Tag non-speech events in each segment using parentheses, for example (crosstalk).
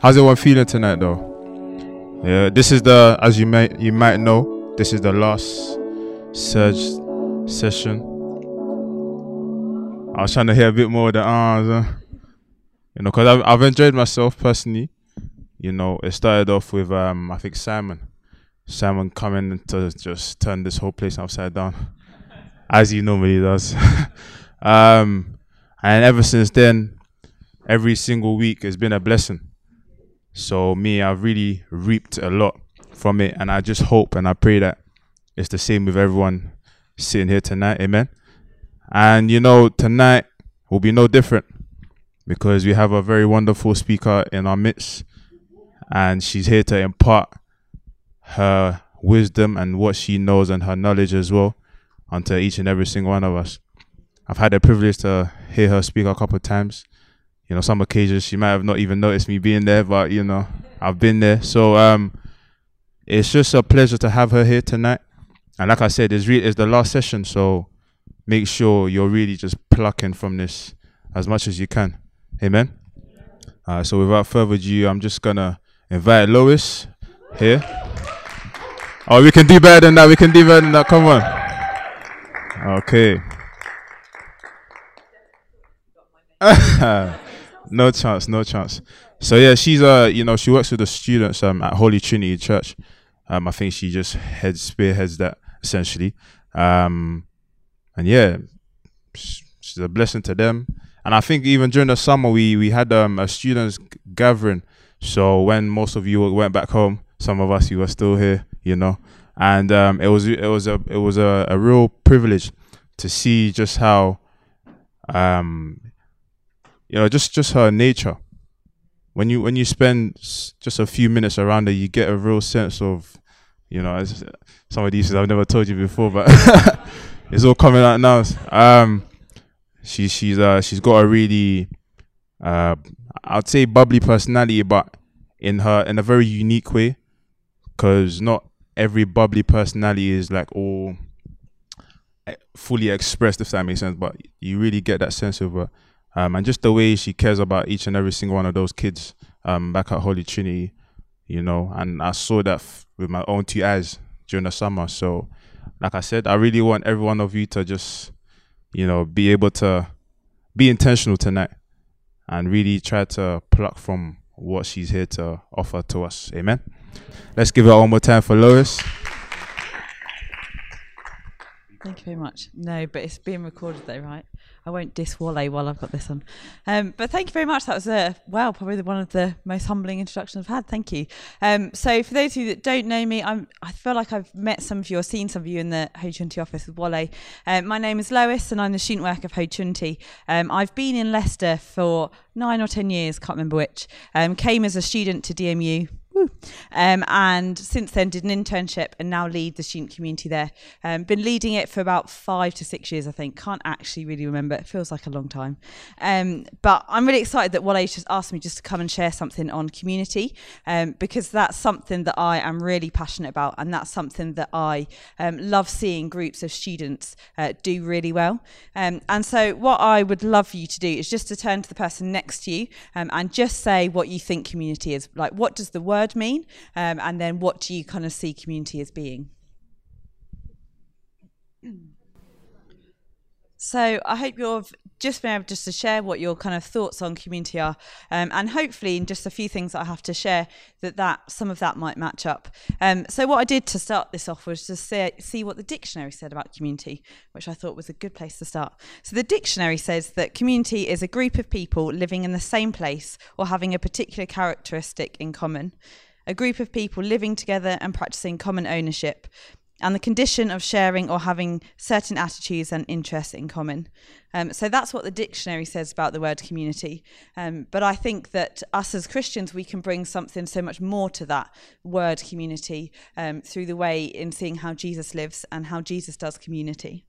How's everyone feeling tonight, though? Yeah, this is the, as you might you might know, this is the last surge session. I was trying to hear a bit more of the ahs, uh, you know, because I've I've enjoyed myself personally. You know, it started off with um I think Simon, Simon coming to just turn this whole place upside down, as he normally does. (laughs) um, and ever since then, every single week has been a blessing. So me, I've really reaped a lot from it, and I just hope and I pray that it's the same with everyone sitting here tonight. Amen. And you know, tonight will be no different because we have a very wonderful speaker in our midst, and she's here to impart her wisdom and what she knows and her knowledge as well onto each and every single one of us. I've had the privilege to hear her speak a couple of times. You know, some occasions she might have not even noticed me being there, but you know, I've been there. So um it's just a pleasure to have her here tonight. And like I said, it's re- it's the last session, so make sure you're really just plucking from this as much as you can. Amen. Uh, so without further ado, I'm just gonna invite Lois here. Oh, we can do better than that. We can do better than that. Come on. Okay. (laughs) (laughs) no chance, no chance. So yeah, she's uh, you know, she works with the students um at Holy Trinity Church. Um, I think she just heads spearheads that essentially. Um, and yeah, she's a blessing to them. And I think even during the summer we we had um a students gathering. So when most of you went back home, some of us you were still here, you know. And um, it was it was a it was a, a real privilege to see just how um you know just just her nature. When you when you spend just a few minutes around her you get a real sense of you know as some of these things i've never told you before but (laughs) it's all coming out now. Um she she's uh she's got a really uh i'd say bubbly personality but in her in a very unique way. Because not every bubbly personality is like all eh, fully expressed if that makes sense but you really get that sense of her um, and just the way she cares about each and every single one of those kids um, back at Holy Trinity, you know, and I saw that f- with my own two eyes during the summer. So, like I said, I really want every one of you to just, you know, be able to be intentional tonight and really try to pluck from what she's here to offer to us. Amen. Let's give it one more time for Lois. Thank you very much. No, but it's being recorded though, right? I won't diss Wale while I've got this on. Um, but thank you very much. That was a wow, probably the- one of the most humbling introductions I've had. Thank you. Um, so for those of you that don't know me, I'm I feel like I've met some of you or seen some of you in the Ho Chunti office with Wale. Um, my name is Lois, and I'm the student worker of Ho Um, I've been in Leicester for nine or ten years, can't remember which. Um, came as a student to DMU. Um, and since then did an internship and now lead the student community there. Um, been leading it for about five to six years, I think. Can't actually really remember. It feels like a long time. Um, but I'm really excited that Wale just asked me just to come and share something on community um, because that's something that I am really passionate about and that's something that I um, love seeing groups of students uh, do really well. Um, and so what I would love for you to do is just to turn to the person next to you and just say what you think community is. Like, what does the word mean? Um, and then what do you kind of see community as being? So I hope you've just been able just to share what your kind of thoughts on community are, um, and hopefully in just a few things I have to share that that some of that might match up. Um, so what I did to start this off was to say, see what the dictionary said about community, which I thought was a good place to start. So the dictionary says that community is a group of people living in the same place or having a particular characteristic in common. A group of people living together and practicing common ownership and the condition of sharing or having certain attitudes and interests in common. Um, so that's what the dictionary says about the word community. Um, but I think that us as Christians, we can bring something so much more to that word community um, through the way in seeing how Jesus lives and how Jesus does community.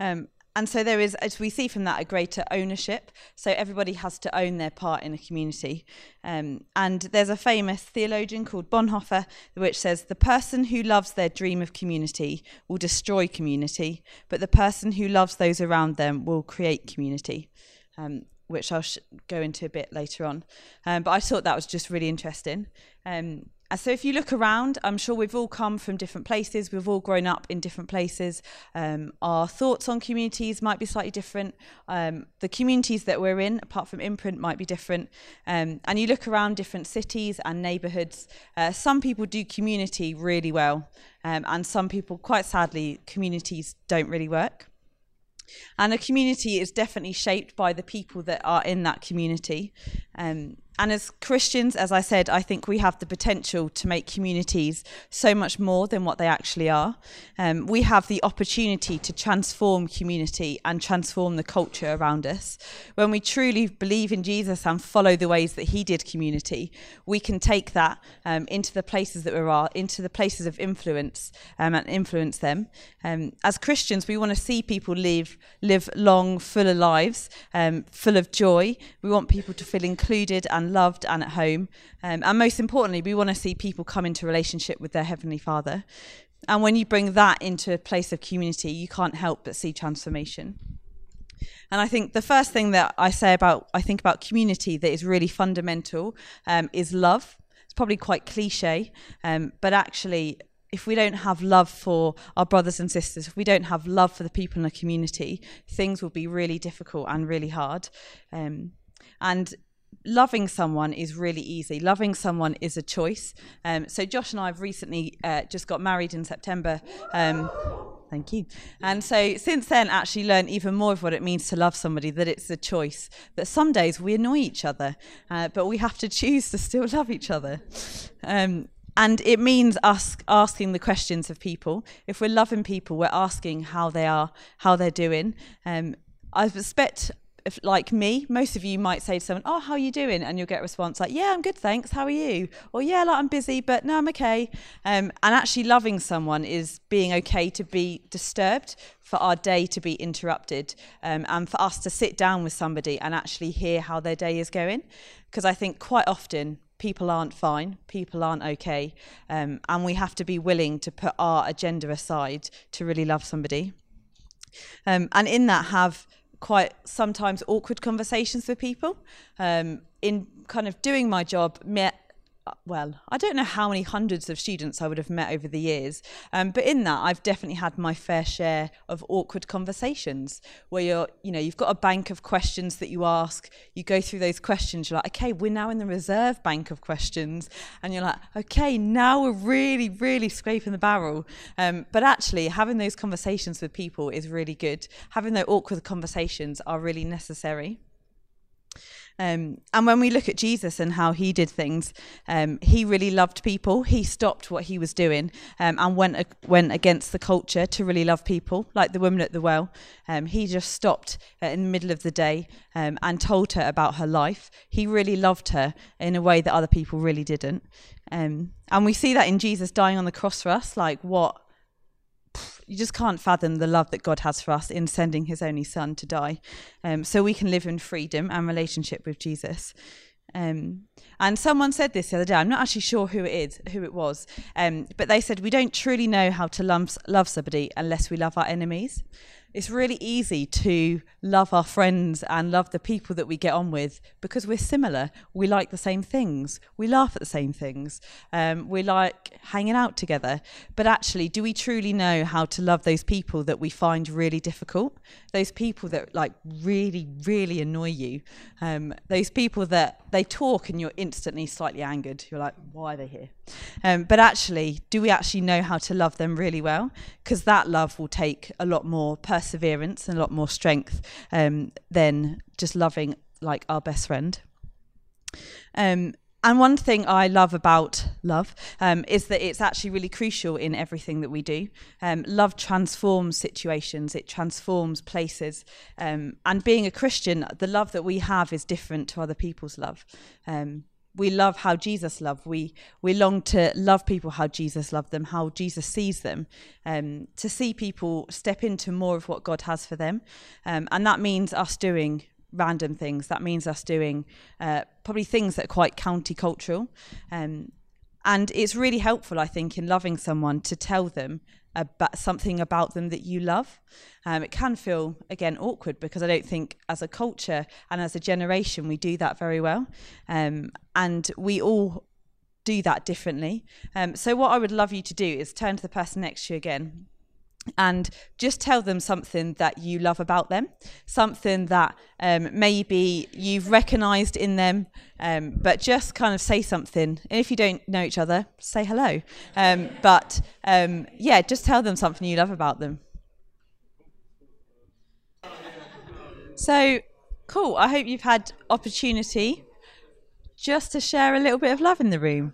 Um, and so there is, as we see from that, a greater ownership. So everybody has to own their part in a community. Um, and there's a famous theologian called Bonhoeffer, which says the person who loves their dream of community will destroy community, but the person who loves those around them will create community. Um, which I'll go into a bit later on. Um, but I thought that was just really interesting. Um, so if you look around, I'm sure we've all come from different places. We've all grown up in different places. Um, our thoughts on communities might be slightly different. Um, the communities that we're in, apart from imprint, might be different. Um, and you look around different cities and neighbourhoods. Uh, some people do community really well, um, and some people, quite sadly, communities don't really work. And a community is definitely shaped by the people that are in that community. Um, and as Christians, as I said, I think we have the potential to make communities so much more than what they actually are. Um, we have the opportunity to transform community and transform the culture around us. When we truly believe in Jesus and follow the ways that he did community, we can take that um, into the places that we are, into the places of influence um, and influence them. Um, as Christians, we want to see people live, live long, fuller lives, um, full of joy. We want people to feel included and loved and at home. Um, and most importantly, we want to see people come into relationship with their Heavenly Father. And when you bring that into a place of community, you can't help but see transformation. And I think the first thing that I say about, I think about community that is really fundamental um, is love. It's probably quite cliche, um, but actually, if we don't have love for our brothers and sisters, if we don't have love for the people in the community, things will be really difficult and really hard. Um, and loving someone is really easy. Loving someone is a choice. Um, so Josh and I have recently uh, just got married in September. Um, thank you. And so since then, actually learned even more of what it means to love somebody. That it's a choice. That some days we annoy each other, uh, but we have to choose to still (laughs) love each other. Um, and it means us asking the questions of people. If we're loving people, we're asking how they are, how they're doing. Um, I suspect if, like me, most of you might say to someone, "Oh, how are you doing?" and you'll get a response like, "Yeah, I'm good, thanks. How are you?" Or "Yeah, like I'm busy, but no, I'm okay." Um, and actually, loving someone is being okay to be disturbed, for our day to be interrupted, um, and for us to sit down with somebody and actually hear how their day is going. Because I think quite often people aren't fine, people aren't okay, um, and we have to be willing to put our agenda aside to really love somebody. Um, and in that, have quite sometimes awkward conversations with people. Um, in kind of doing my job, met well, I don't know how many hundreds of students I would have met over the years, um, but in that, I've definitely had my fair share of awkward conversations where you're, you know, you've got a bank of questions that you ask. You go through those questions. You're like, okay, we're now in the reserve bank of questions, and you're like, okay, now we're really, really scraping the barrel. Um, but actually, having those conversations with people is really good. Having those awkward conversations are really necessary. Um, and when we look at Jesus and how he did things, um, he really loved people. He stopped what he was doing um, and went uh, went against the culture to really love people, like the woman at the well. Um, he just stopped uh, in the middle of the day um, and told her about her life. He really loved her in a way that other people really didn't. Um, and we see that in Jesus dying on the cross for us. Like what you just can't fathom the love that God has for us in sending his only son to die um, so we can live in freedom and relationship with Jesus. Um, and someone said this the other day. I'm not actually sure who it is, who it was, um, but they said we don't truly know how to love, somebody unless we love our enemies it's really easy to love our friends and love the people that we get on with because we're similar. We like the same things. We laugh at the same things. Um, we like hanging out together. But actually, do we truly know how to love those people that we find really difficult? Those people that like really, really annoy you. Um, those people that they talk and you're instantly slightly angered. You're like, why are they here? Um, but actually, do we actually know how to love them really well? Because that love will take a lot more perseverance and a lot more strength um, than just loving like our best friend. Um, and one thing I love about love um, is that it's actually really crucial in everything that we do. Um, love transforms situations, it transforms places. Um, and being a Christian, the love that we have is different to other people's love. Um, we love how Jesus loved. We we long to love people how Jesus loved them, how Jesus sees them, um, to see people step into more of what God has for them, um, and that means us doing random things. That means us doing uh, probably things that are quite countercultural. Um, and it's really helpful, I think, in loving someone to tell them about something about them that you love. Um, it can feel again awkward because I don't think as a culture and as a generation we do that very well, um, and we all do that differently. Um, so what I would love you to do is turn to the person next to you again and just tell them something that you love about them, something that um, maybe you've recognized in them, um, but just kind of say something. And if you don't know each other, say hello. Um, but um, yeah, just tell them something you love about them. So cool. I hope you've had opportunity just to share a little bit of love in the room.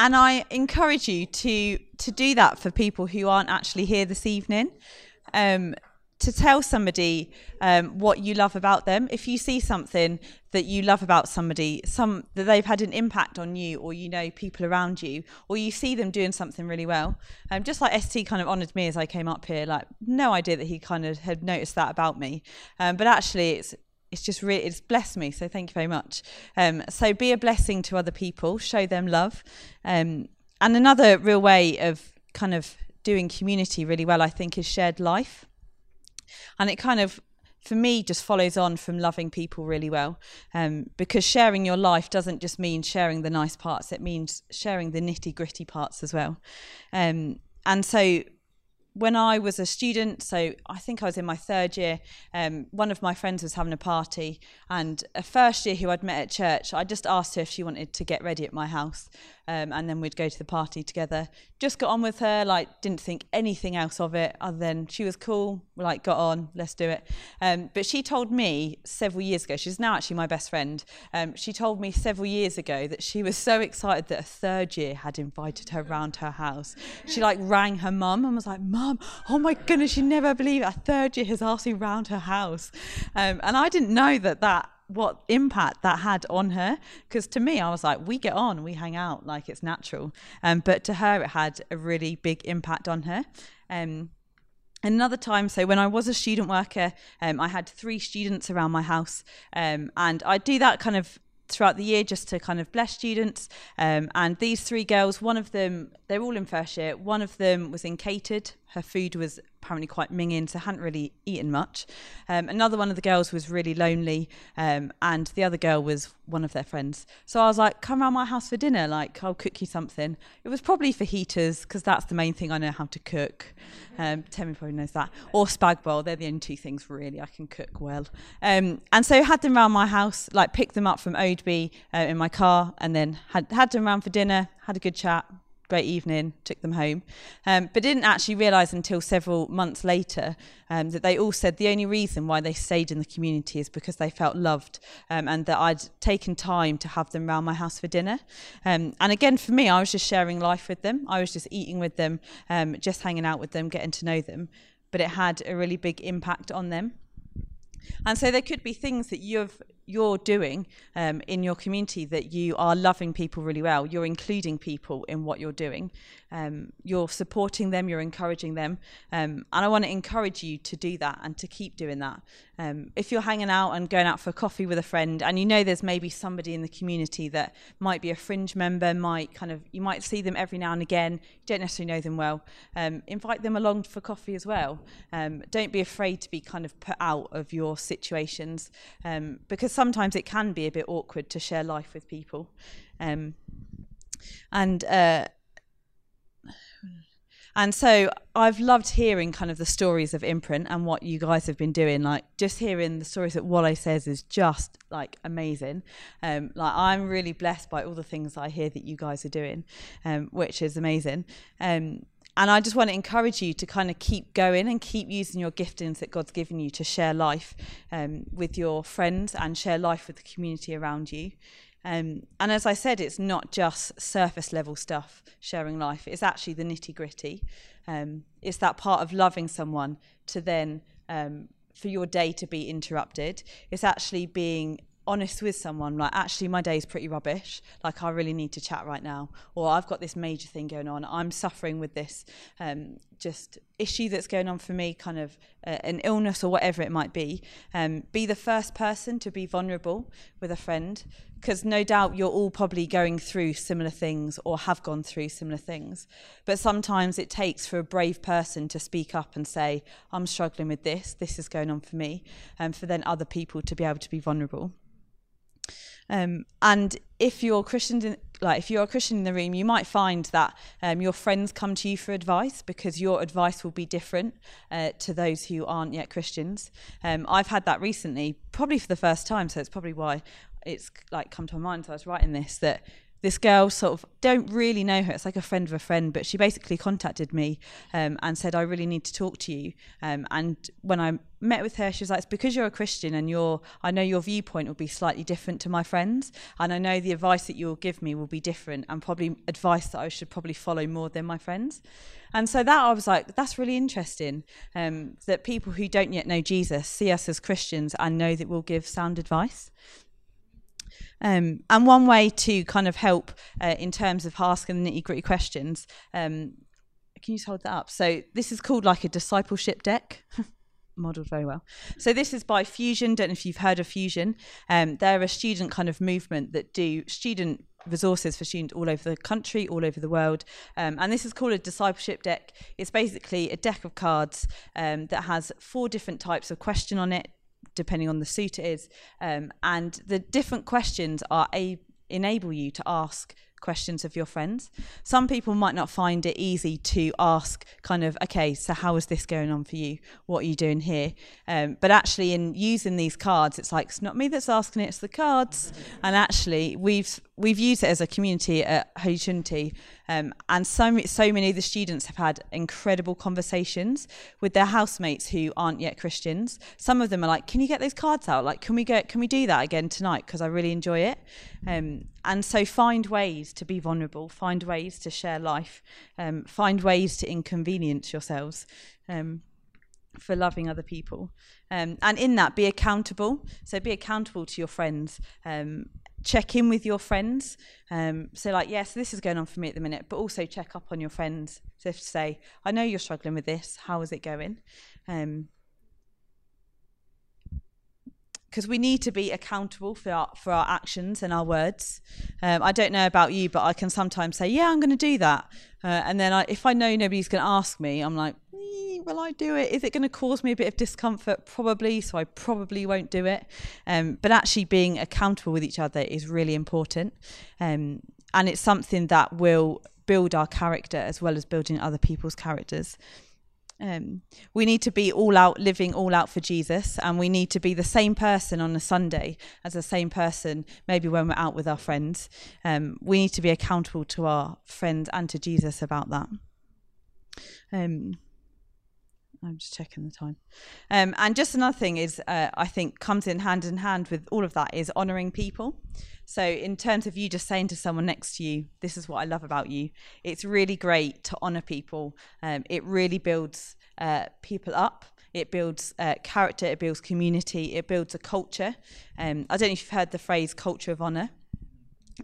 And I encourage you to to do that for people who aren't actually here this evening. Um, to tell somebody um, what you love about them. If you see something that you love about somebody, some that they've had an impact on you, or you know people around you, or you see them doing something really well, um, just like St kind of honoured me as I came up here, like no idea that he kind of had noticed that about me, um, but actually it's it's just really it's blessed me so thank you very much. Um, so be a blessing to other people show them love. Um, and another real way of kind of doing community really well i think is shared life. And it kind of for me just follows on from loving people really well. Um, because sharing your life doesn't just mean sharing the nice parts it means sharing the nitty gritty parts as well. Um, and so when I was a student, so I think I was in my third year, um, one of my friends was having a party, and a first year who I'd met at church, I just asked her if she wanted to get ready at my house, um, and then we'd go to the party together. Just got on with her, like didn't think anything else of it, other than she was cool. Like got on, let's do it. Um, but she told me several years ago, she's now actually my best friend. Um, she told me several years ago that she was so excited that a third year had invited her round her house. She like rang her mum and was like, "Mum, oh my goodness, you never believe it. a third year has asked me round her house," um, and I didn't know that that what impact that had on her because to me i was like we get on we hang out like it's natural. Um, but to her it had a really big impact on her. Um, another time so when i was a student worker um, i had three students around my house um, and i do that kind of throughout the year just to kind of bless students. Um, and these three girls, one of them, they're all in first year. One of them was in catered. Her food was apparently quite minging, so hadn't really eaten much. Um, another one of the girls was really lonely, um, and the other girl was one of their friends. So I was like, "Come around my house for dinner. Like, I'll cook you something." It was probably fajitas because that's the main thing I know how to cook. Um, Temi probably knows that, or spag bowl. They're the only two things really I can cook well. Um, and so I had them around my house, like picked them up from Oadby uh, in my car, and then had had them around for dinner. Had a good chat, great evening, took them home. Um, but didn't actually realise until several months later um, that they all said the only reason why they stayed in the community is because they felt loved um, and that I'd taken time to have them around my house for dinner. Um, and again, for me, I was just sharing life with them. I was just eating with them, um, just hanging out with them, getting to know them. But it had a really big impact on them. And so there could be things that you've you're doing um, in your community that you are loving people really well. You're including people in what you're doing. Um, you're supporting them, you're encouraging them. Um, and I want to encourage you to do that and to keep doing that. Um, if you're hanging out and going out for coffee with a friend and you know there's maybe somebody in the community that might be a fringe member, might kind of, you might see them every now and again, you don't necessarily know them well, um, invite them along for coffee as well. Um, don't be afraid to be kind of put out of your situations because sometimes it can be a bit awkward to share life with people. Um, and uh, and so I've loved hearing kind of the stories of Imprint and what you guys have been doing. Like just hearing the stories that Wale says is just like amazing. Um, like I'm really blessed by all the things I hear that you guys are doing, um, which is amazing. Um, and I just want to encourage you to kind of keep going and keep using your giftings that God's given you to share life um, with your friends and share life with the community around you. Um, and as I said, it's not just surface level stuff, sharing life. It's actually the nitty gritty. Um, it's that part of loving someone to then, um, for your day to be interrupted. It's actually being honest with someone like actually my day is pretty rubbish. Like i really need to chat right now. Or i've got this major thing going on. I'm suffering with this um, just issue that's going on for me, kind of uh, an illness or whatever it might be, um, be the first person to be vulnerable with a friend, because no doubt you're all probably going through similar things or have gone through similar things. But sometimes it takes for a brave person to speak up and say, I'm struggling with this, this is going on for me, and for then other people to be able to be vulnerable. Um, and if you're Christian, in, like if you're a Christian in the room, you might find that um, your friends come to you for advice because your advice will be different uh, to those who aren't yet Christians. Um, I've had that recently, probably for the first time, so it's probably why it's like come to my mind. So I was writing this that this girl sort of don't really know her. It's like a friend of a friend, but she basically contacted me um, and said, "I really need to talk to you." Um, and when I met with her, she was like, "It's because you're a Christian, and you're, I know your viewpoint will be slightly different to my friends, and I know the advice that you'll give me will be different, and probably advice that I should probably follow more than my friends." And so that I was like, "That's really interesting." Um, that people who don't yet know Jesus see us as Christians and know that we'll give sound advice. Um, and one way to kind of help uh, in terms of asking the nitty gritty questions, um, can you just hold that up? So this is called like a discipleship deck. (laughs) modeled very well. So this is by Fusion. Don't know if you've heard of Fusion. Um, they're a student kind of movement that do student resources for students all over the country, all over the world. Um, and this is called a discipleship deck. It's basically a deck of cards um, that has four different types of question on it, depending on the suit it is. Um, and the different questions are a enable you to ask questions of your friends. Some people might not find it easy to ask, kind of, okay, so how is this going on for you? What are you doing here? Um, but actually, in using these cards, it's like it's not me that's asking it; it's the cards. And actually, we've we've used it as a community at Holy Trinity, um, and so so many of the students have had incredible conversations with their housemates who aren't yet Christians. Some of them are like, "Can you get those cards out? Like, can we get can we do that again tonight? Because I really enjoy it." Um, and so find ways to be vulnerable, find ways to share life, um, find ways to inconvenience yourselves. Um, for loving other people. Um, and in that, be accountable. So be accountable to your friends. Um, check in with your friends. Um, so, like, yes, this is going on for me at the minute, but also check up on your friends. So, say, I know you're struggling with this. How is it going? Um, because we need to be accountable for our, for our actions and our words. Um, I don't know about you, but I can sometimes say, "Yeah, I'm going to do that," uh, and then I, if I know nobody's going to ask me, I'm like, "Will I do it? Is it going to cause me a bit of discomfort? Probably, so I probably won't do it." Um, but actually, being accountable with each other is really important, um, and it's something that will build our character as well as building other people's characters. Um, we need to be all out, living all out for Jesus, and we need to be the same person on a Sunday as the same person maybe when we're out with our friends. Um, we need to be accountable to our friends and to Jesus about that. Um, I'm just checking the time. Um, and just another thing is, uh, I think, comes in hand in hand with all of that is honouring people. So, in terms of you just saying to someone next to you, this is what I love about you, it's really great to honour people. Um, it really builds uh, people up. It builds uh, character, it builds community, it builds a culture. Um, I don't know if you've heard the phrase culture of honour.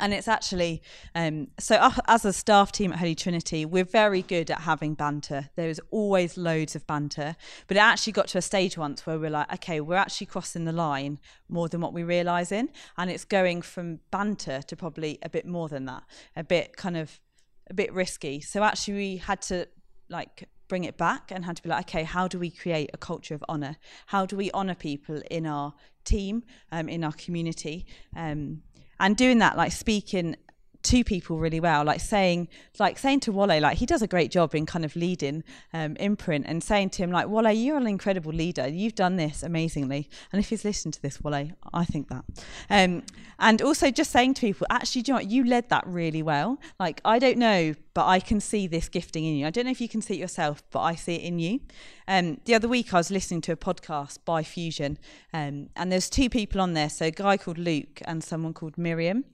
And it's actually, um, so as a staff team at Holy Trinity, we're very good at having banter. There is always loads of banter. But it actually got to a stage once where we're like, okay, we're actually crossing the line more than what we realise in. And it's going from banter to probably a bit more than that, a bit kind of, a bit risky. So actually, we had to like bring it back and had to be like, okay, how do we create a culture of honour? How do we honour people in our team, um, in our community? Um, and doing that like speaking to people really well like saying like saying to Wale like he does a great job in kind of leading um, imprint and saying to him like Wale you're an incredible leader. You've done this amazingly. And if he's listened to this Wale I think that. Um, and also just saying to people actually you know what? You led that really well. Like I don't know but I can see this gifting in you. I don't know if you can see it yourself, but I see it in you. Um, the other week, I was listening to a podcast by Fusion, um, and there's two people on there. So a guy called Luke and someone called Miriam.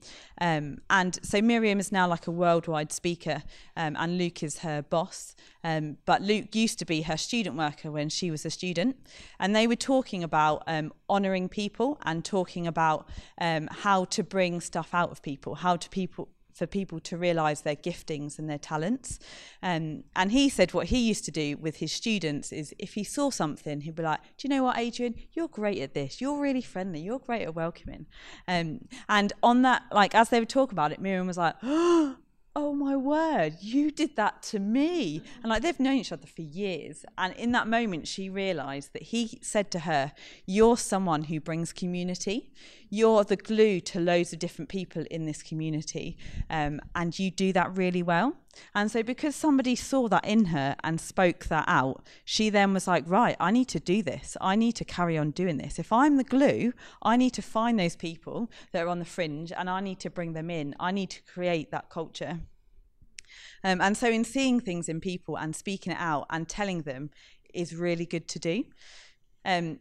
Um, and so Miriam is now like a worldwide speaker, um, and Luke is her boss. Um, but Luke used to be her student worker when she was a student, and they were talking about um, honouring people and talking about how to bring stuff out of people, how to people for people to realize their giftings and their talents. Um, and he said what he used to do with his students is if he saw something, he'd be like, Do you know what, Adrian? You're great at this. You're really friendly. You're great at welcoming. Um, and on that, like, as they would talk about it, Miriam was like, (gasps) Oh, oh my word, you did that to me. And like they've known each other for years. And in that moment, she realized that he said to her, You're someone who brings community. You're the glue to loads of different people in this community. Um, and you do that really well. And so, because somebody saw that in her and spoke that out, she then was like, Right, I need to do this. I need to carry on doing this. If I'm the glue, I need to find those people that are on the fringe and I need to bring them in. I need to create that culture. Um, and so, in seeing things in people and speaking it out and telling them is really good to do. Um,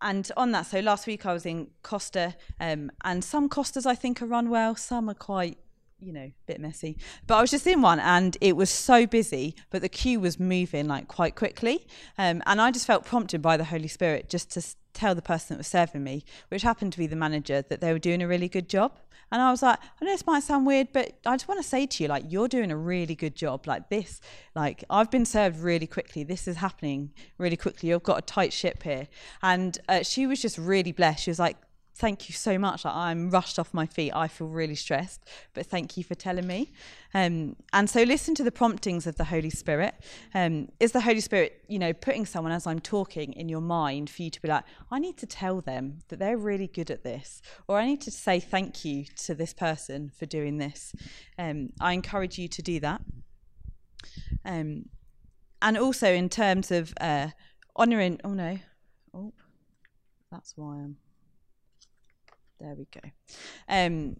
and on that, so last week I was in Costa, um, and some Costas I think are run well, some are quite you know, a bit messy. But I was just in one and it was so busy, but the queue was moving like quite quickly. Um, and I just felt prompted by the Holy Spirit just to tell the person that was serving me, which happened to be the manager, that they were doing a really good job. And I was like, I know this might sound weird, but I just want to say to you, like, you're doing a really good job. Like this, like I've been served really quickly. This is happening really quickly. You've got a tight ship here. And uh, she was just really blessed. She was like, thank you so much. I'm rushed off my feet. I feel really stressed, but thank you for telling me. Um, and so listen to the promptings of the Holy Spirit. Um, is the Holy Spirit, you know, putting someone as I'm talking in your mind for you to be like, I need to tell them that they're really good at this, or I need to say thank you to this person for doing this. Um, I encourage you to do that. Um, and also in terms of uh, honouring, oh no, oh, that's why I'm. There we go. Um,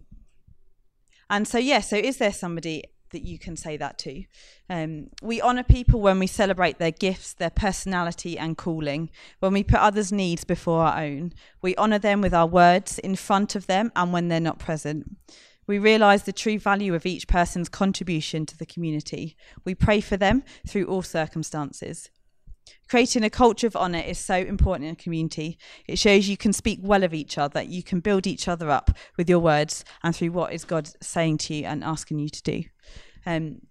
and so, yeah, so is there somebody that you can say that to? Um, we honour people when we celebrate their gifts, their personality, and calling, when we put others' needs before our own. We honour them with our words in front of them and when they're not present. We realise the true value of each person's contribution to the community. We pray for them through all circumstances. Creating a culture of honour is so important in a community. It shows you can speak well of each other, you can build each other up with your words and through what is God saying to you and asking you to do. Um,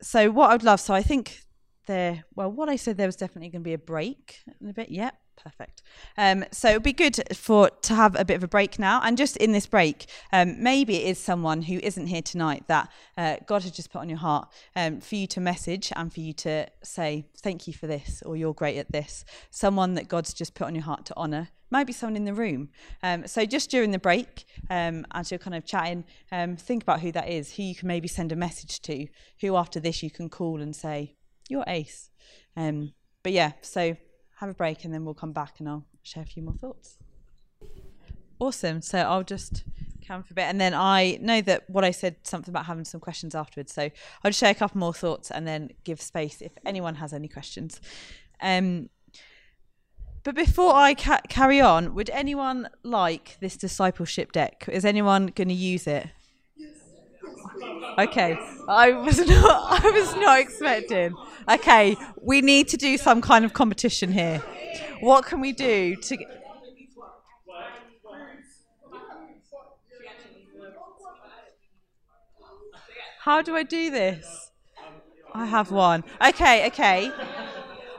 so, what I'd love, so I think there, well, what I said there was definitely going to be a break in a bit. Yep. Perfect. Um, so it'd be good for to have a bit of a break now, and just in this break, um, maybe it is someone who isn't here tonight that uh, God has just put on your heart um, for you to message and for you to say thank you for this or you're great at this. Someone that God's just put on your heart to honour. Might be someone in the room. Um, so just during the break, um, as you're kind of chatting, um, think about who that is, who you can maybe send a message to, who after this you can call and say you're ace. but yeah, so have a break and then we'll come back and I'll share a few more thoughts. Awesome. So I'll just come for a bit. And then I know that what I said something about having some questions afterwards. So I'll just share a couple more thoughts and then give space if anyone has any questions. Um, but before I ca- carry on, would anyone like this discipleship deck? Is anyone going to use it? Okay, I was (laughs) not. I was not expecting. Okay, we need to do some kind of competition here. What can we do to? How do I do this? I have one. Okay, okay.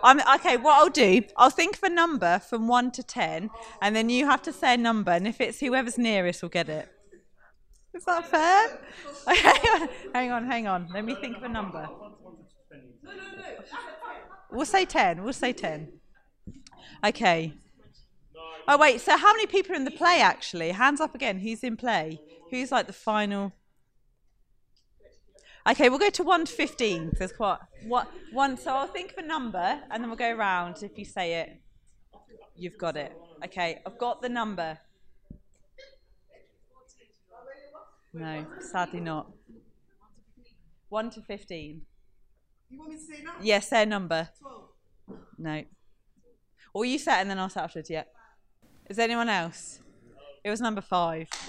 I'm okay. What I'll do, I'll think of a number from one to ten, and then you have to say a number, and if it's whoever's nearest will get it. Is that fair? (laughs) hang on, hang on. Let me think of a number. We'll say 10. We'll say 10. Okay. Oh, wait. So, how many people are in the play actually? Hands up again. Who's in play? Who's like the final? Okay, we'll go to 1 to 15. There's quite what one. So I'll think of a number and then we'll go around. If you say it, you've got it. Okay, I've got the number. No, sadly not. 1 to 15. You want me to say now? Yes, their number. 12. No. Or you set and then I'll set afterwards, yeah. Is there anyone else? It was number five. (laughs)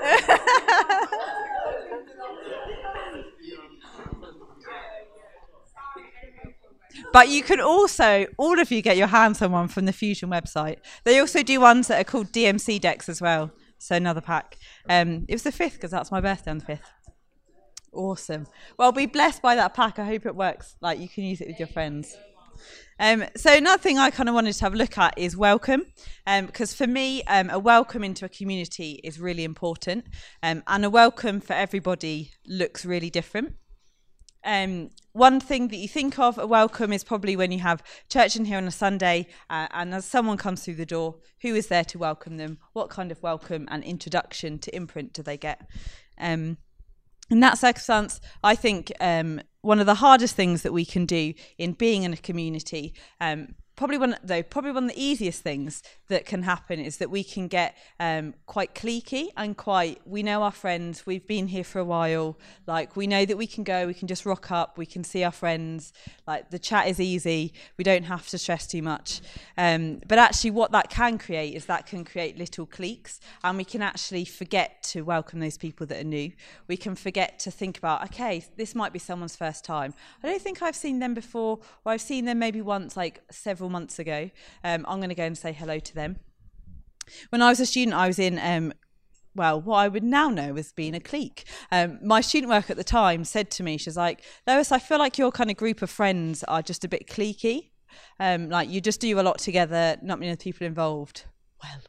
(laughs) but you can also, all of you, get your hands on one from the Fusion website. They also do ones that are called DMC decks as well. So another pack. Um, it was the fifth because that's my birthday on the fifth. Awesome. Well, be blessed by that pack. I hope it works. Like you can use it with your friends. Um, so another thing I kind of wanted to have a look at is welcome, um, because for me, um, a welcome into a community is really important, um, and a welcome for everybody looks really different. Um, one thing that you think of a welcome is probably when you have church in here on a Sunday, uh, and as someone comes through the door, who is there to welcome them? What kind of welcome and introduction to imprint do they get? Um, in that circumstance, I think um, one of the hardest things that we can do in being in a community um, probably one though probably one of the easiest things that can happen is that we can get um, quite cliquey and quite we know our friends we've been here for a while like we know that we can go we can just rock up we can see our friends like the chat is easy we don't have to stress too much. Um, but actually what that can create is that can create little cliques and we can actually forget to welcome those people that are new. We can forget to think about okay this might be someone's first time. I don't think i've seen them before or i've seen them maybe once like several months ago. Um, I'm going to go and say hello to them. When I was a student, I was in um, well, what I would now know as being a clique. Um, my student work at the time said to me, she's like, Lois, I feel like your kind of group of friends are just a bit cliquey. Um, like you just do a lot together, not many people involved. Well,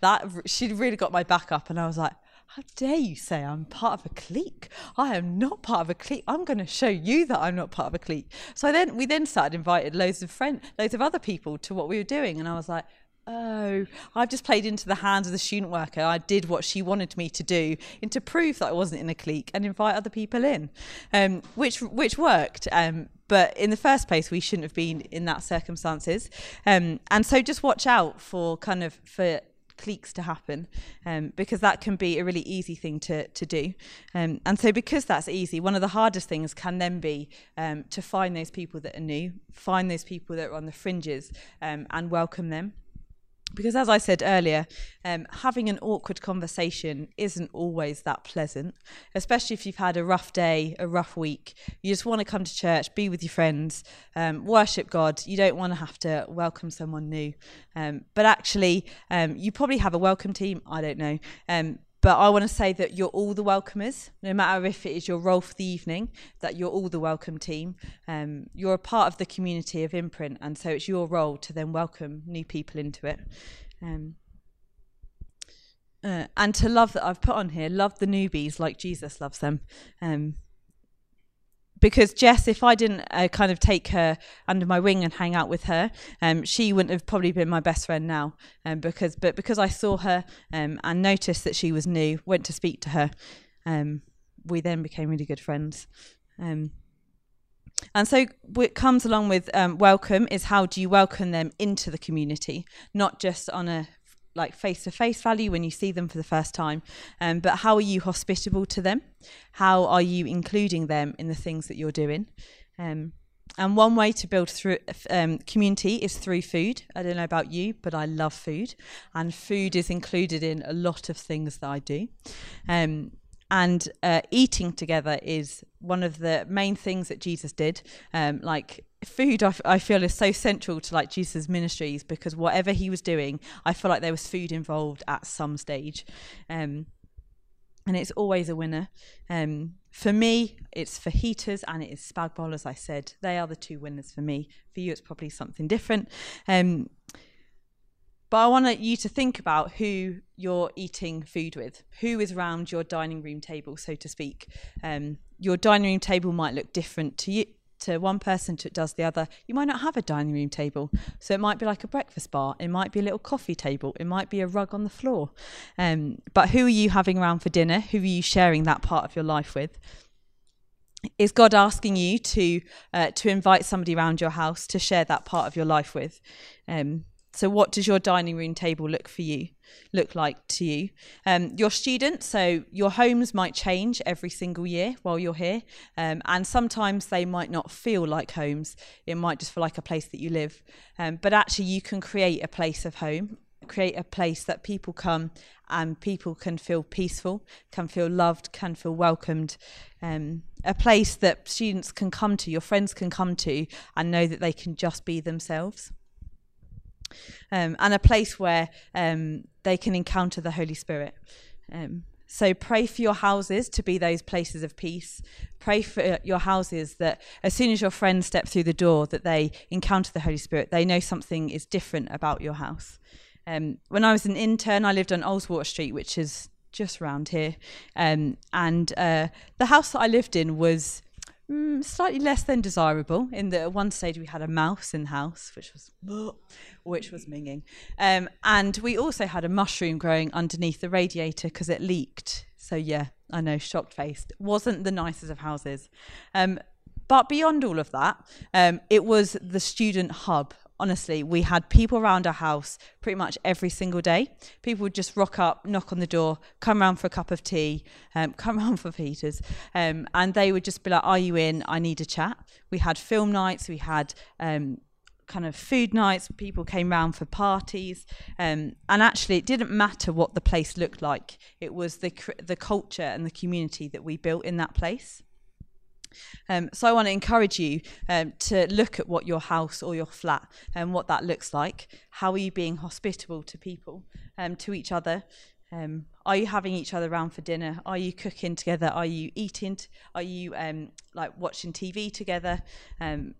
that she really got my back up, and I was like, how dare you say I'm part of a clique? I am not part of a clique. I'm going to show you that I'm not part of a clique. So then we then started invited loads of friends, loads of other people to what we were doing, and I was like, oh, I've just played into the hands of the student worker. I did what she wanted me to do, and to prove that I wasn't in a clique and invite other people in, um, which which worked. Um, but in the first place, we shouldn't have been in that circumstances. Um, and so just watch out for kind of for cliques to happen um, because that can be a really easy thing to, to do. Um, and so, because that's easy, one of the hardest things can then be um, to find those people that are new, find those people that are on the fringes, um, and welcome them because as I said earlier, um, having an awkward conversation isn't always that pleasant, especially if you've had a rough day, a rough week. You just want to come to church, be with your friends, um, worship God. You don't want to have to welcome someone new. Um, but actually, um, you probably have a welcome team. I don't know. But I want to say that you're all the welcomers, no matter if it is your role for the evening, that you're all the welcome team. Um, you're a part of the community of Imprint, and so it's your role to then welcome new people into it. Um, uh, and to love that I've put on here, love the newbies like Jesus loves them. Um, because Jess, if I didn't uh, kind of take her under my wing and hang out with her, um, she wouldn't have probably been my best friend now. Um, because, but because I saw her um, and noticed that she was new, went to speak to her, um, we then became really good friends. Um, and so, what comes along with um, welcome is how do you welcome them into the community, not just on a like face to face value when you see them for the first time, um, but how are you hospitable to them? How are you including them in the things that you're doing? Um, and one way to build through um, community is through food. I don't know about you, but I love food, and food is included in a lot of things that I do. Um, and uh, eating together is one of the main things that Jesus did. Um, like food, I, f- I feel is so central to like Jesus' ministries because whatever he was doing, I feel like there was food involved at some stage. Um, and it's always a winner. Um, for me, it's fajitas and it is spag bol, as I said. They are the two winners for me. For you, it's probably something different. Um, but I want you to think about who you're eating food with, who is around your dining room table, so to speak. Um, your dining room table might look different to you. To one person to does the other. You might not have a dining room table, so it might be like a breakfast bar. It might be a little coffee table. It might be a rug on the floor. Um, but who are you having around for dinner? Who are you sharing that part of your life with? Is God asking you to uh, to invite somebody around your house to share that part of your life with? Um, so, what does your dining room table look for you? Look like to you? Um, your students, so your homes might change every single year while you're here, um, and sometimes they might not feel like homes. It might just feel like a place that you live. Um, but actually, you can create a place of home create a place that people come and people can feel peaceful, can feel loved, can feel welcomed. Um, a place that students can come to, your friends can come to, and know that they can just be themselves. Um, and a place where um, they can encounter the Holy Spirit. Um, so pray for your houses to be those places of peace. Pray for your houses that as soon as your friends step through the door, that they encounter the Holy Spirit. They know something is different about your house. Um, when I was an intern, I lived on Oldswater Street, which is just round here. Um, and uh, the house that I lived in was mm, slightly less than desirable. In at one stage we had a mouse in the house, which was (laughs) which was minging, um, and we also had a mushroom growing underneath the radiator because it leaked. So yeah, I know, shocked faced. wasn't the nicest of houses, um, but beyond all of that, um, it was the student hub honestly, we had people around our house pretty much every single day. People would just rock up, knock on the door, come around for a cup of tea, um, (laughs) come around for Peters, um, and they would just be like, "Are you in? I need a chat." We had film nights. We had um, kind of food nights. People came round for parties, um, and actually, it didn't matter what the place looked like. It was the the culture and the community that we built in that place. Um, so I want to encourage you um, to look at what your house or your flat and what that looks like. How are you being hospitable to people, um, to each other? Um, are you having each other around for dinner? Are you cooking together? Are you eating? Are you um, like watching TV together? Um,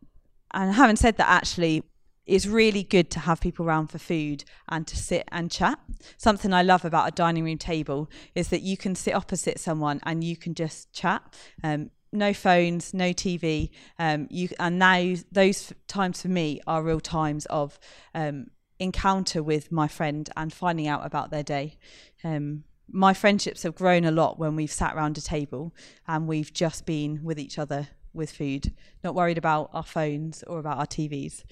and having said that, actually, it's really good to have people around for food and to sit and chat. Something I love about a dining room table is that you can sit opposite someone and you can just chat. Um, no phones, no TV. Um, you and now those times for me are real times of um, encounter with my friend and finding out about their day. Um, my friendships have grown a lot when we've sat around a table and we've just been with each other with food, not worried about our phones or about our TVs.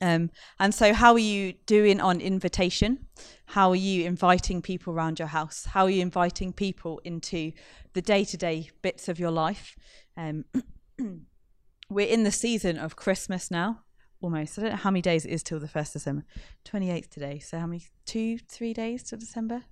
Um, and so, how are you doing on invitation? How are you inviting people around your house? How are you inviting people into the day to day bits of your life? Um, (clears throat) we're in the season of Christmas now, almost. I don't know how many days it is till the 1st of December. 28th today. So, how many? Two, three days till December?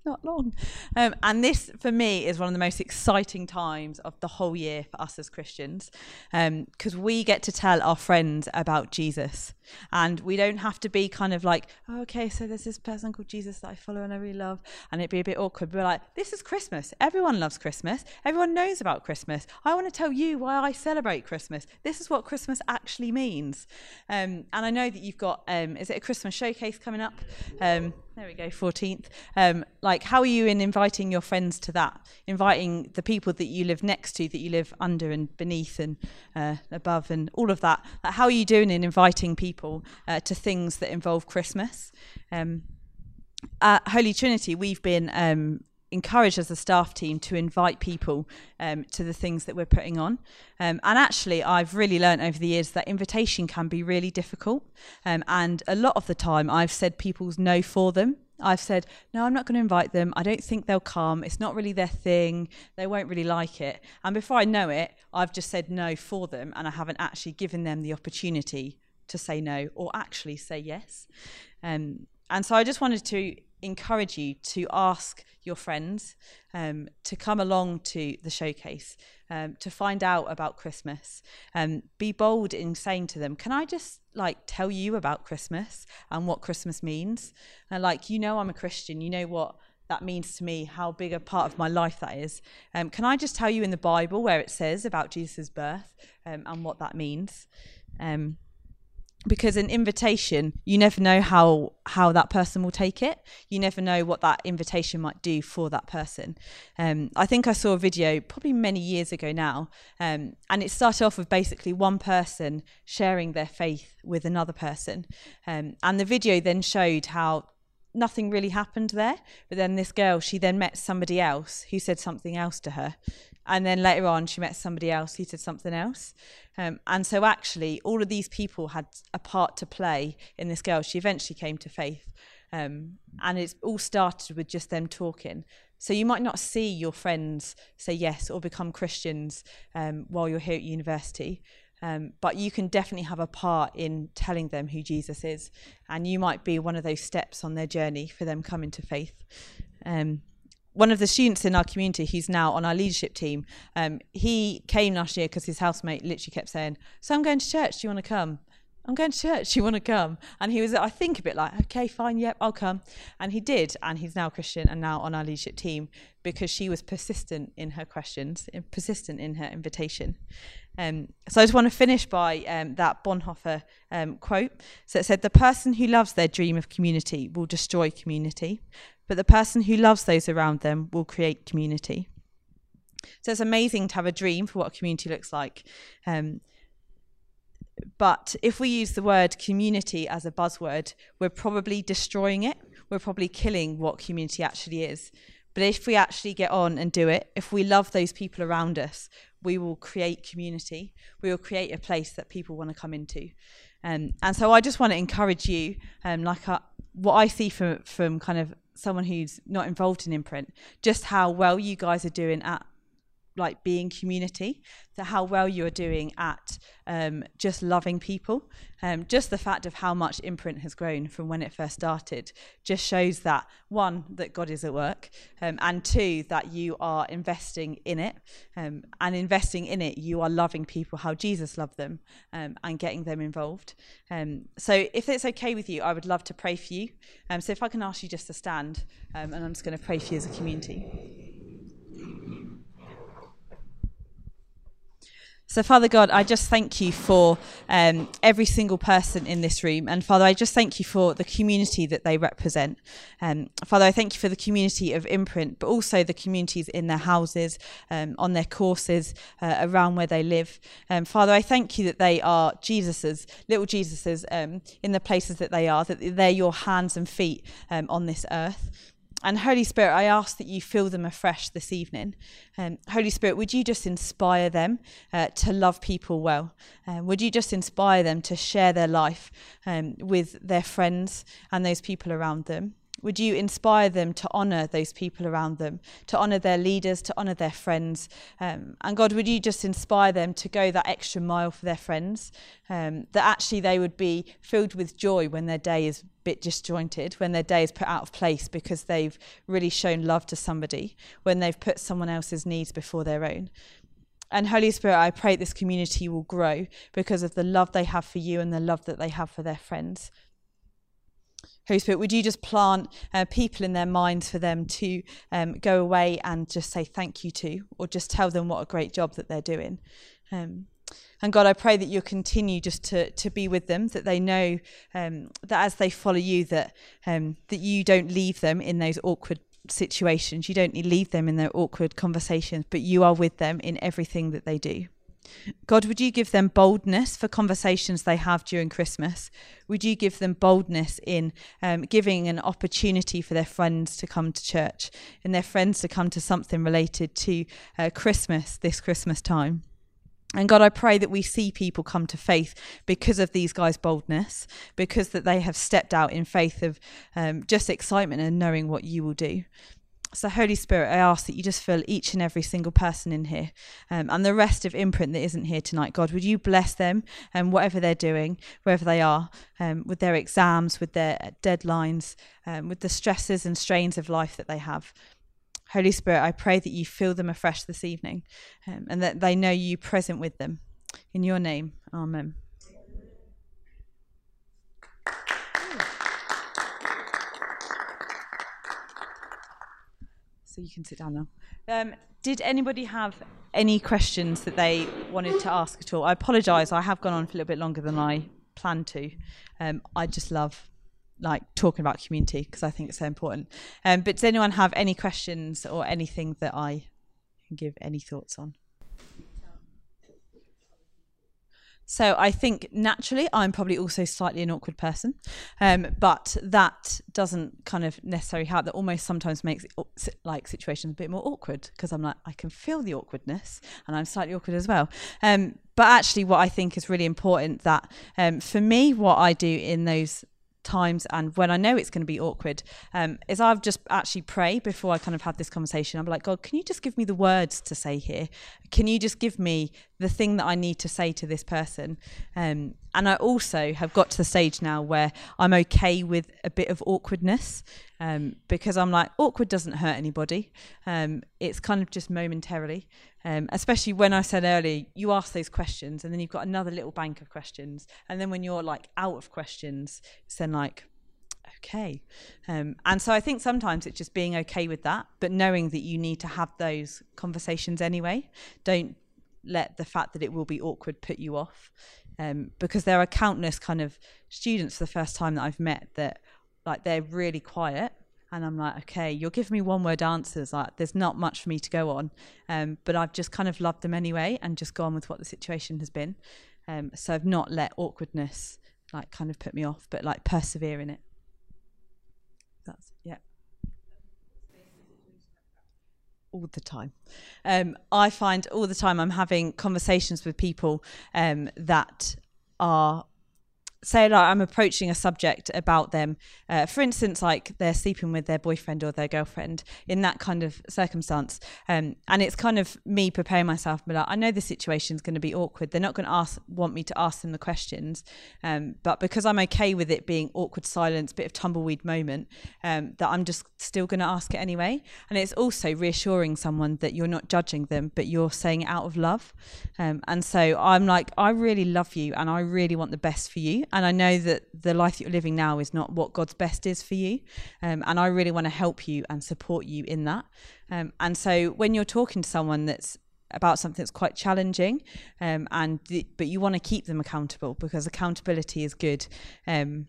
(laughs) not long. Um, and this, for me, is one of the most exciting times of the whole year for us as Christians, because um, we get to tell our friends about Jesus. And we don't have to be kind of like, oh, okay, so there's this person called Jesus that I follow and I really love. And it'd be a bit awkward. But we're like, this is Christmas. Everyone loves Christmas. Everyone knows about Christmas. I want to tell you why I celebrate Christmas. This is what Christmas actually means. Um, and I know that you've got, um, is it a Christmas showcase coming up? There we go, 14th. Um, like, how are you in inviting your friends to that? Inviting the people that you live next to, that you live under and beneath and uh, above, and all of that. Like, how are you doing in inviting people uh, to things that involve Christmas? Um, at Holy Trinity, we've been um, encouraged as a staff team to invite people um, to the things that we're putting on. Um, and actually, I've really learned over the years that invitation can be really difficult. Um, and a lot of the time, I've said people's no for them. I've said, no, I'm not going to invite them. I don't think they'll come. It's not really their thing. They won't really like it. And before I know it, I've just said no for them and I haven't actually given them the opportunity to say no or actually say yes. Um, and so I just wanted to encourage you to ask your friends um, to come along to the showcase um, to find out about Christmas. Um, be bold in saying to them, "Can I just like tell you about Christmas and what Christmas means?" And like, you know, I'm a Christian. You know what that means to me, how big a part of my life that is. Um, can I just tell you in the Bible where it says about Jesus' birth um, and what that means? Um, because an invitation you never know how how that person will take it. You never know what that invitation might do for that person. Um, i think i saw a video probably many years ago now um, and it started off with basically one person sharing their faith with another person. Um, and the video then showed how nothing really happened there but then this girl she then met somebody else who said something else to her and then later on, she met somebody else who said something else. Um, and so, actually, all of these people had a part to play in this girl. She eventually came to faith. Um, and it all started with just them talking. So, you might not see your friends say yes or become Christians um, while you're here at university. Um, but you can definitely have a part in telling them who Jesus is. And you might be one of those steps on their journey for them coming to faith. Um, one of the students in our community who's now on our leadership team, um, he came last year because his housemate literally kept saying, So I'm going to church. Do you want to come? I'm going to church. Do you want to come? And he was, I think, a bit like, okay, fine, yep, I'll come. And he did. And he's now Christian and now on our leadership team because she was persistent in her questions, persistent in her invitation. Um, so I just want to finish by um, that Bonhoeffer um, quote. So it said, The person who loves their dream of community will destroy community, but the person who loves those around them will create community. So it's amazing to have a dream for what a community looks like. Um, but if we use the word community as a buzzword, we're probably destroying it. We're probably killing what community actually is. But if we actually get on and do it, if we love those people around us, we will create community. We will create a place that people want to come into. Um, and so I just want to encourage you, um, like uh, what I see from from kind of someone who's not involved in imprint, just how well you guys are doing at like being community how well you are doing at um, just loving people. Um, just the fact of how much imprint has grown from when it first started just shows that one that god is at work um, and two that you are investing in it. Um, and investing in it you are loving people how jesus loved them um, and getting them involved. Um, so if it's okay with you i would love to pray for you. So if i can ask you just to stand and i'm just going to pray for you as a community So, Father God, I just thank you for um, every single person in this room. And Father, I just thank you for the community that they represent. Um, Father, I thank you for the community of imprint, but also the communities in their houses, um, on their courses, uh, around where they live. Um, Father, I thank you that they are Jesus's, little Jesus's, um, in the places that they are, that they're your hands and feet um, on this earth. And Holy Spirit, I ask that you fill them afresh this evening. Um, Holy Spirit, would you just inspire them uh, to love people well? Um, would you just inspire them to share their life um, with their friends and those people around them? Would you inspire them to honour those people around them, to honour their leaders, to honour their friends? Um, and God, would you just inspire them to go that extra mile for their friends? Um, that actually they would be filled with joy when their day is a bit disjointed, when their day is put out of place because they've really shown love to somebody, when they've put someone else's needs before their own. And Holy Spirit, I pray this community will grow because of the love they have for you and the love that they have for their friends. Holy Spirit, would you just plant uh, people in their minds for them to um, go away and just say thank you to, or just tell them what a great job that they're doing? Um, and God, I pray that you'll continue just to, to be with them, that they know um, that as they follow you, that um, that you don't leave them in those awkward situations. You don't leave them in their awkward conversations, but you are with them in everything that they do. God, would you give them boldness for conversations they have during Christmas? Would you give them boldness in um, giving an opportunity for their friends to come to church and their friends to come to something related to uh, Christmas this Christmas time? And God, I pray that we see people come to faith because of these guys' boldness, because that they have stepped out in faith of um, just excitement and knowing what you will do. So, Holy Spirit, I ask that you just fill each and every single person in here um, and the rest of imprint that isn't here tonight. God, would you bless them and um, whatever they're doing, wherever they are, um, with their exams, with their deadlines, um, with the stresses and strains of life that they have. Holy Spirit, I pray that you fill them afresh this evening um, and that they know you present with them. In your name, Amen. So you can sit down now. Um, did anybody have any questions that they wanted to ask at all? I apologise. I have gone on for a little bit longer than I planned to. Um, I just love like talking about community because I think it's so important. Um, but does anyone have any questions or anything that I can give any thoughts on? So I think naturally I'm probably also slightly an awkward person, um, but that doesn't kind of necessarily help. That almost sometimes makes it, like situations a bit more awkward because I'm like I can feel the awkwardness and I'm slightly awkward as well. Um, but actually, what I think is really important that um, for me, what I do in those times and when I know it's going to be awkward um, is I've just actually pray before I kind of have this conversation. I'm like, God, can you just give me the words to say here? Can you just give me the thing that I need to say to this person. Um, and I also have got to the stage now where I'm okay with a bit of awkwardness um, because I'm like, awkward doesn't hurt anybody. Um, it's kind of just momentarily, um, especially when I said earlier, you ask those questions and then you've got another little bank of questions. And then when you're like out of questions, it's then like, okay. Um, and so I think sometimes it's just being okay with that, but knowing that you need to have those conversations anyway. Don't let the fact that it will be awkward put you off. Um, because there are countless kind of students the first time that I've met that like they're really quiet and I'm like, okay, you're giving me one word answers. Like, there's not much for me to go on, um, but I've just kind of loved them anyway and just gone with what the situation has been. Um, so I've not let awkwardness like kind of put me off, but like persevere in it. That's yeah. All the time. Um, I find all the time I'm having conversations with people um, that are say like I'm approaching a subject about them, uh, for instance, like they're sleeping with their boyfriend or their girlfriend in that kind of circumstance, um, and it's kind of me preparing myself. But like, I know the situation is going to be awkward. They're not going to ask, want me to ask them the questions, um, but because I'm okay with it being awkward silence, bit of tumbleweed moment, um, that I'm just still going to ask it anyway. And it's also reassuring someone that you're not judging them, but you're saying it out of love. Um, and so I'm like, I really love you, and I really want the best for you and I know that the life that you're living now is not what God's best is for you. Um, and I really want to help you and support you in that. Um, and so when you're talking to someone that's about something that's quite challenging, um, and the, but you want to keep them accountable because accountability is good. Um,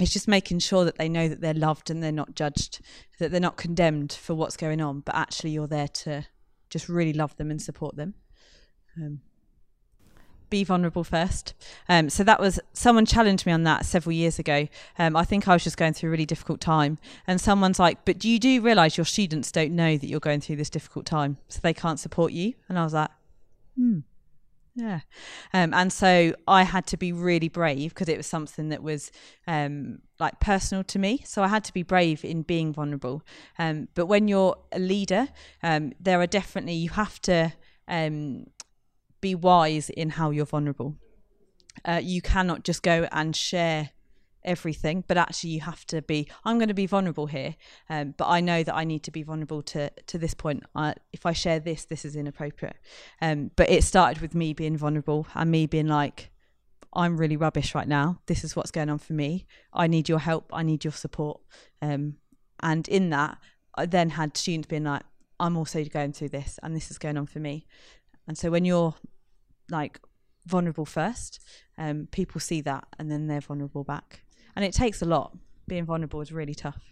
it's just making sure that they know that they're loved and they're not judged, that they're not condemned for what's going on, but actually you're there to just really love them and support them. Be vulnerable first. Um, so that was someone challenged me on that several years ago. Um, I think I was just going through a really difficult time, and someone's like, "But do you do realise your students don't know that you're going through this difficult time, so they can't support you." And I was like, "Hmm." Yeah. Um, and so I had to be really brave because it was something that was um, like personal to me. So I had to be brave in being vulnerable. Um, but when you're a leader, um, there are definitely, you have to um, be wise in how you're vulnerable. Uh, you cannot just go and share everything, but actually you have to be. I'm going to be vulnerable here, um, but I know that I need to be vulnerable to to this point. I, if I share this, this is inappropriate. Um, but it started with me being vulnerable and me being like, I'm really rubbish right now. This is what's going on for me. I need your help. I need your support. Um, and in that, I then had students being like, I'm also going through this, and this is going on for me. And so when you're like vulnerable first, um, people see that and then they're vulnerable back. And it takes a lot. Being vulnerable is really tough.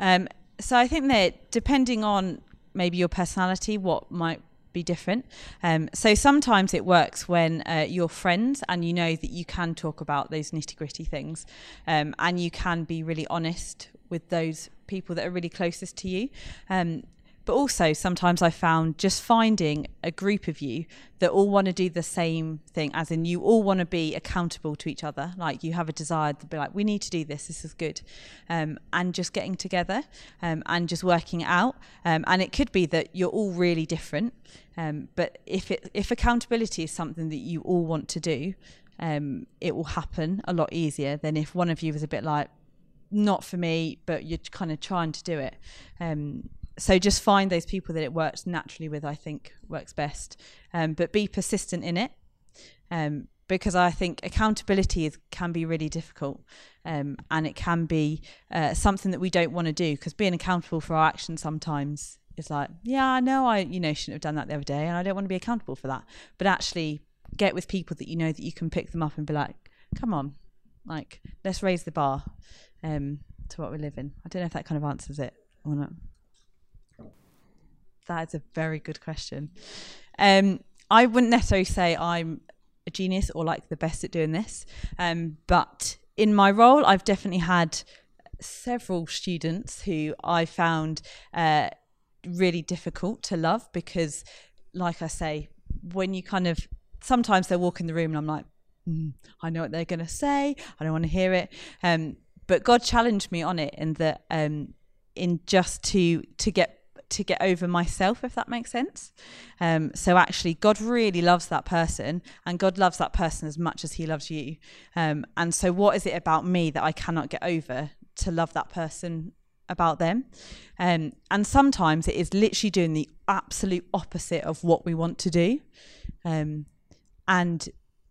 Um, so I think that depending on maybe your personality, what might be different. Um, so sometimes it works when uh, you're friends and you know that you can talk about those nitty gritty things, um, and you can be really honest with those people that are really closest to you. Um, but also, sometimes I found just finding a group of you that all want to do the same thing, as in you all want to be accountable to each other. Like you have a desire to be like, we need to do this, this is good. Um, and just getting together um, and just working out. Um, and it could be that you're all really different. Um, but if, it, if accountability is something that you all want to do, um, it will happen a lot easier than if one of you was a bit like, not for me, but you're kind of trying to do it. Um, so just find those people that it works naturally with. I think works best, um, but be persistent in it. Um, because I think accountability is, can be really difficult, um, and it can be uh, something that we don't want to do. Because being accountable for our actions sometimes is like, yeah, I know I you know shouldn't have done that the other day, and I don't want to be accountable for that. But actually, get with people that you know that you can pick them up and be like, come on, like let's raise the bar um, to what we live in. I don't know if that kind of answers it or not. That is a very good question. Um, I wouldn't necessarily say I'm a genius or like the best at doing this, um, but in my role, I've definitely had several students who I found uh, really difficult to love because, like I say, when you kind of sometimes they walk in the room and I'm like, mm, I know what they're going to say, I don't want to hear it. Um, but God challenged me on it in that um, in just to to get to get over myself, if that makes sense. Um, so actually, God really loves that person, and God loves that person as much as He loves you. Um, and so, what is it about me that I cannot get over to love that person about them? Um, and sometimes it is literally doing the absolute opposite of what we want to do. Um, and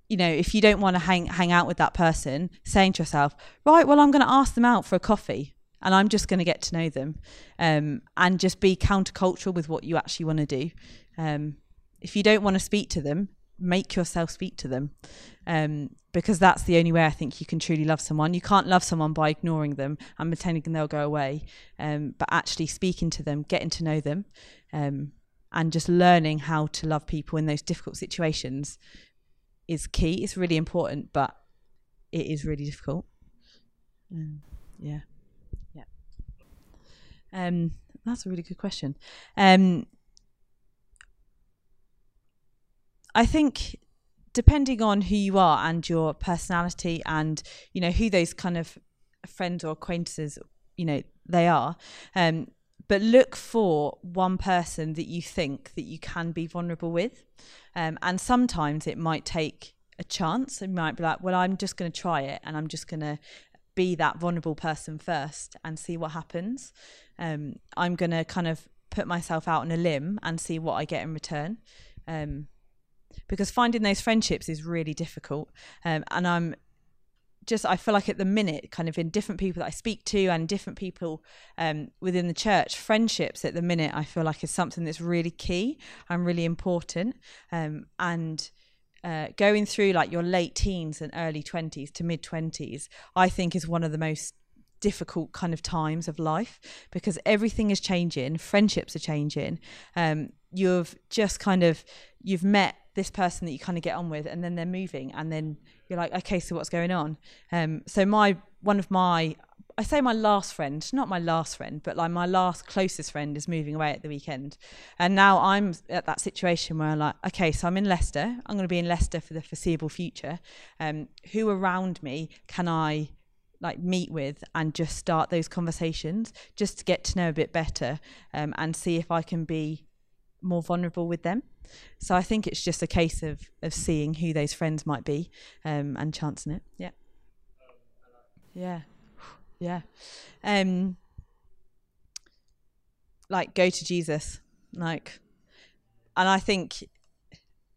you know, if you don't want to hang hang out with that person, saying to yourself, right, well, I'm going to ask them out for a coffee and I'm just going to get to know them um, and just be countercultural with what you actually want to do. Um, if you don't want to speak to them, make yourself speak to them um, because that's the only way I think you can truly love someone. You can't love someone by ignoring them and pretending they'll go away, um, but actually speaking to them, getting to know them, um, and just learning how to love people in those difficult situations is key. It's really important, but it is really difficult. Um, yeah. Um, that's a really good question. Um, I think depending on who you are and your personality and you know who those kind of friends or acquaintances you know they are um, but look for one person that you think that you can be vulnerable with um, and sometimes it might take a chance it might be like well i'm just going to try it and i'm just going to be that vulnerable person first and see what happens um, I'm going to kind of put myself out on a limb and see what I get in return. Um, because finding those friendships is really difficult. Um, and I'm just, I feel like at the minute, kind of in different people that I speak to and different people um, within the church, friendships at the minute, I feel like is something that's really key and really important. Um, and uh, going through like your late teens and early 20s to mid 20s, I think is one of the most difficult kind of times of life because everything is changing friendships are changing um, you've just kind of you've met this person that you kind of get on with and then they're moving and then you're like okay so what's going on um, so my one of my I say my last friend, not my last friend, but like my last closest friend is moving away at the weekend. And now I'm at that situation where I'm like, okay, so I'm in Leicester. I'm going to be in Leicester for the foreseeable future. Um, who around me can I like meet with and just start those conversations just to get to know a bit better um, and see if I can be more vulnerable with them. So I think it's just a case of of seeing who those friends might be um, and chancing it. Yeah. Yeah. Yeah. Um like go to Jesus. Like and I think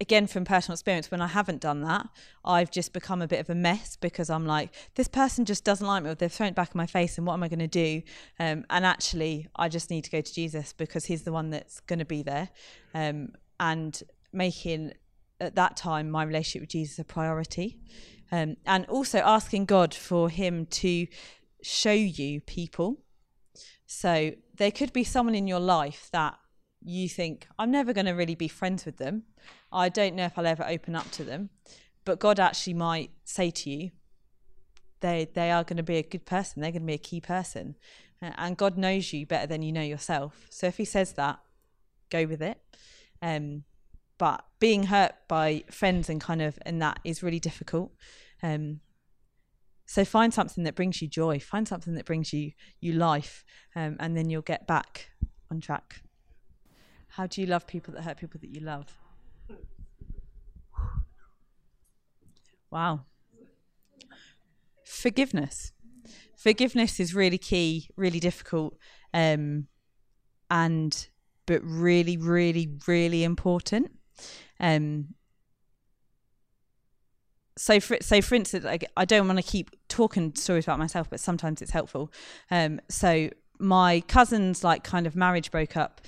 again from personal experience when i haven't done that i've just become a bit of a mess because i'm like this person just doesn't like me or they've thrown it back in my face and what am i going to do? Um, and actually i just need to go to jesus because he's the one that's going to be there. Um, and making at that time my relationship with jesus a priority. Um, and also asking god for him to show you people. So there could be someone in your life that you think i'm never going to really be friends with them I don't know if I'll ever open up to them, but God actually might say to you, they they are going to be a good person. They're going to be a key person, and God knows you better than you know yourself. So if He says that, go with it. Um, but being hurt by friends and kind of and that is really difficult. Um, so find something that brings you joy. Find something that brings you you life, um, and then you'll get back on track. How do you love people that hurt people that you love? Wow. Forgiveness. Forgiveness is really key, really difficult, um, and but really, really, really important. Um, so for so for instance, I, I don't want to keep talking stories about myself, but sometimes it's helpful. Um, so my cousin's like kind of marriage broke up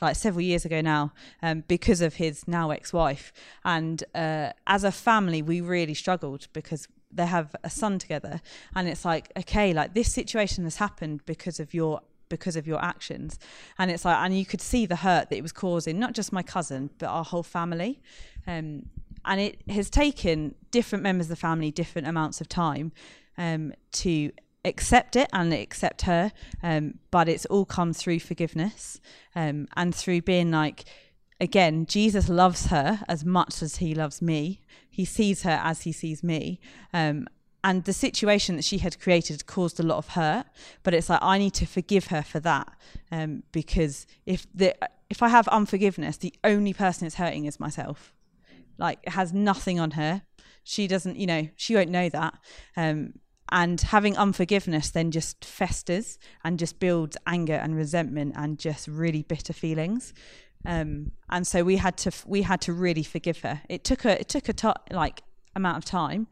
like several years ago now um, because of his now ex-wife. And uh, as a family we really struggled because they have a son together. And it's like okay like this situation has happened because of your because of your actions. And it's like and you could see the hurt that it was causing not just my cousin but our whole family. Um, and it has taken different members of the family different amounts of time um, to accept it and accept her um, but it's all come through forgiveness um, and through being like again jesus loves her as much as he loves me he sees her as he sees me um, and the situation that she had created caused a lot of hurt. But it's like I need to forgive her for that, um, because if the if I have unforgiveness, the only person it's hurting is myself. Like it has nothing on her. She doesn't, you know, she won't know that. Um, and having unforgiveness then just festers and just builds anger and resentment and just really bitter feelings. Um, and so we had to we had to really forgive her. It took a it took a like amount of time,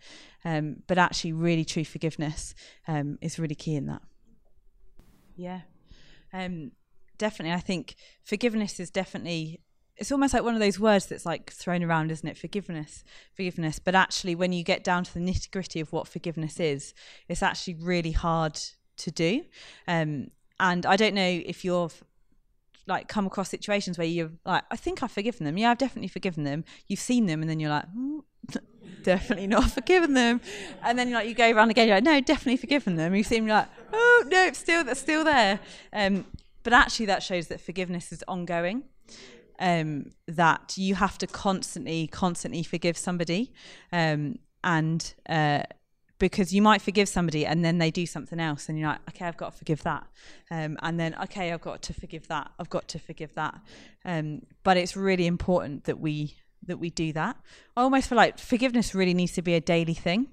um, but actually, really true forgiveness um, is really key in that. Yeah, um, definitely. I think forgiveness is definitely. It's almost like one of those words that's like thrown around, isn't it? Forgiveness, forgiveness. But actually, when you get down to the nitty gritty of what forgiveness is, it's actually really hard to do. Um, and I don't know if you've like come across situations where you're like, I think I've forgiven them. Yeah, I've definitely forgiven them. You've seen them, and then you're like, mm, (laughs) definitely not forgiven them. And then like you go around again, you're like, no, definitely forgiven them. You seem like, oh no, it's still that's still there. Um, but actually, that shows that forgiveness is ongoing. Um, that you have to constantly, constantly forgive somebody, um, and uh, because you might forgive somebody and then they do something else and you're like okay i've got to forgive that. Um, and then okay i've got to forgive that. I've got to forgive that. Um, but it's really important that we that we do that. I almost feel like forgiveness really needs to be a daily thing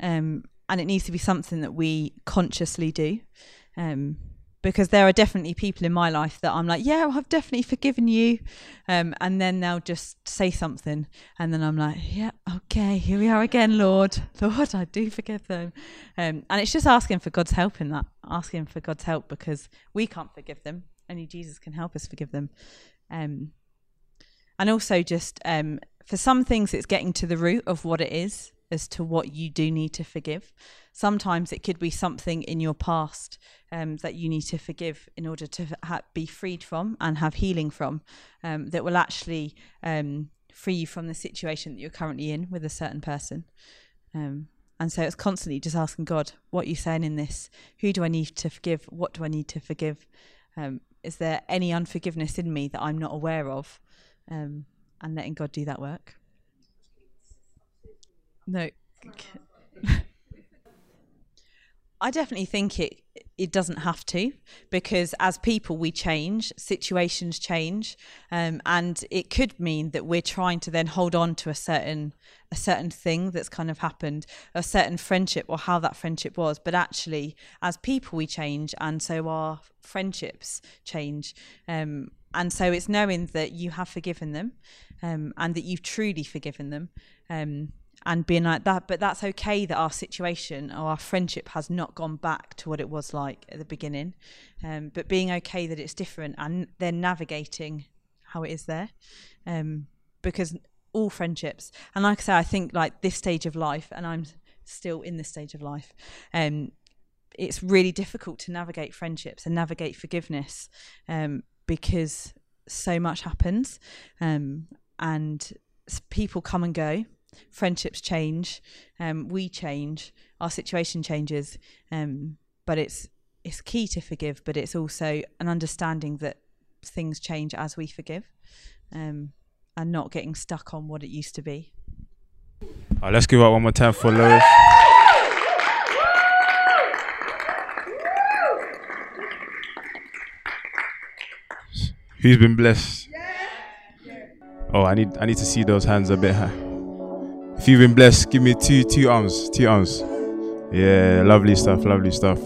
um, and it needs to be something that we consciously do um, because there are definitely people in my life that I'm like, yeah, well, I've definitely forgiven you. Um, and then they'll just say something. And then I'm like, yeah, okay, here we are again, Lord. (laughs) Lord, I do forgive them. Um, and it's just asking for God's help in that, asking for God's help because we can't forgive them. Only Jesus can help us forgive them. Um, and also, just um, for some things, it's getting to the root of what it is as to what you do need to forgive. Sometimes it could be something in your past um, that you need to forgive in order to ha- be freed from and have healing from um, that will actually um, free you from the situation that you're currently in with a certain person. Um, and so it's constantly just asking God, what are you saying in this? Who do I need to forgive? What do I need to forgive? Um, is there any unforgiveness in me that I'm not aware of? Um, and letting God do that work. No. I definitely think it it doesn't have to because as people we change situations change um, and it could mean that we're trying to then hold on to a certain a certain thing that's kind of happened a certain friendship or how that friendship was. But actually as people we change and so our friendships change um, and so it's knowing that you have forgiven them um, and that you've truly forgiven them um, and being like that but that's okay that our situation or our friendship has not gone back to what it was like at the beginning. Um, but being okay that it's different and then navigating how it is there um, because all friendships and like i say i think like this stage of life and i'm still in this stage of life um, it's really difficult to navigate friendships and navigate forgiveness um, because so much happens um, and people come and go friendships change, um, we change, our situation changes, um, but it's it's key to forgive, but it's also an understanding that things change as we forgive, um, and not getting stuck on what it used to be. All right, let's give up one more time for Lewis. Who's been blessed? Oh, I need I need to see those hands a bit high. If you've been blessed, give me two two arms, two arms. Yeah, lovely stuff, lovely stuff.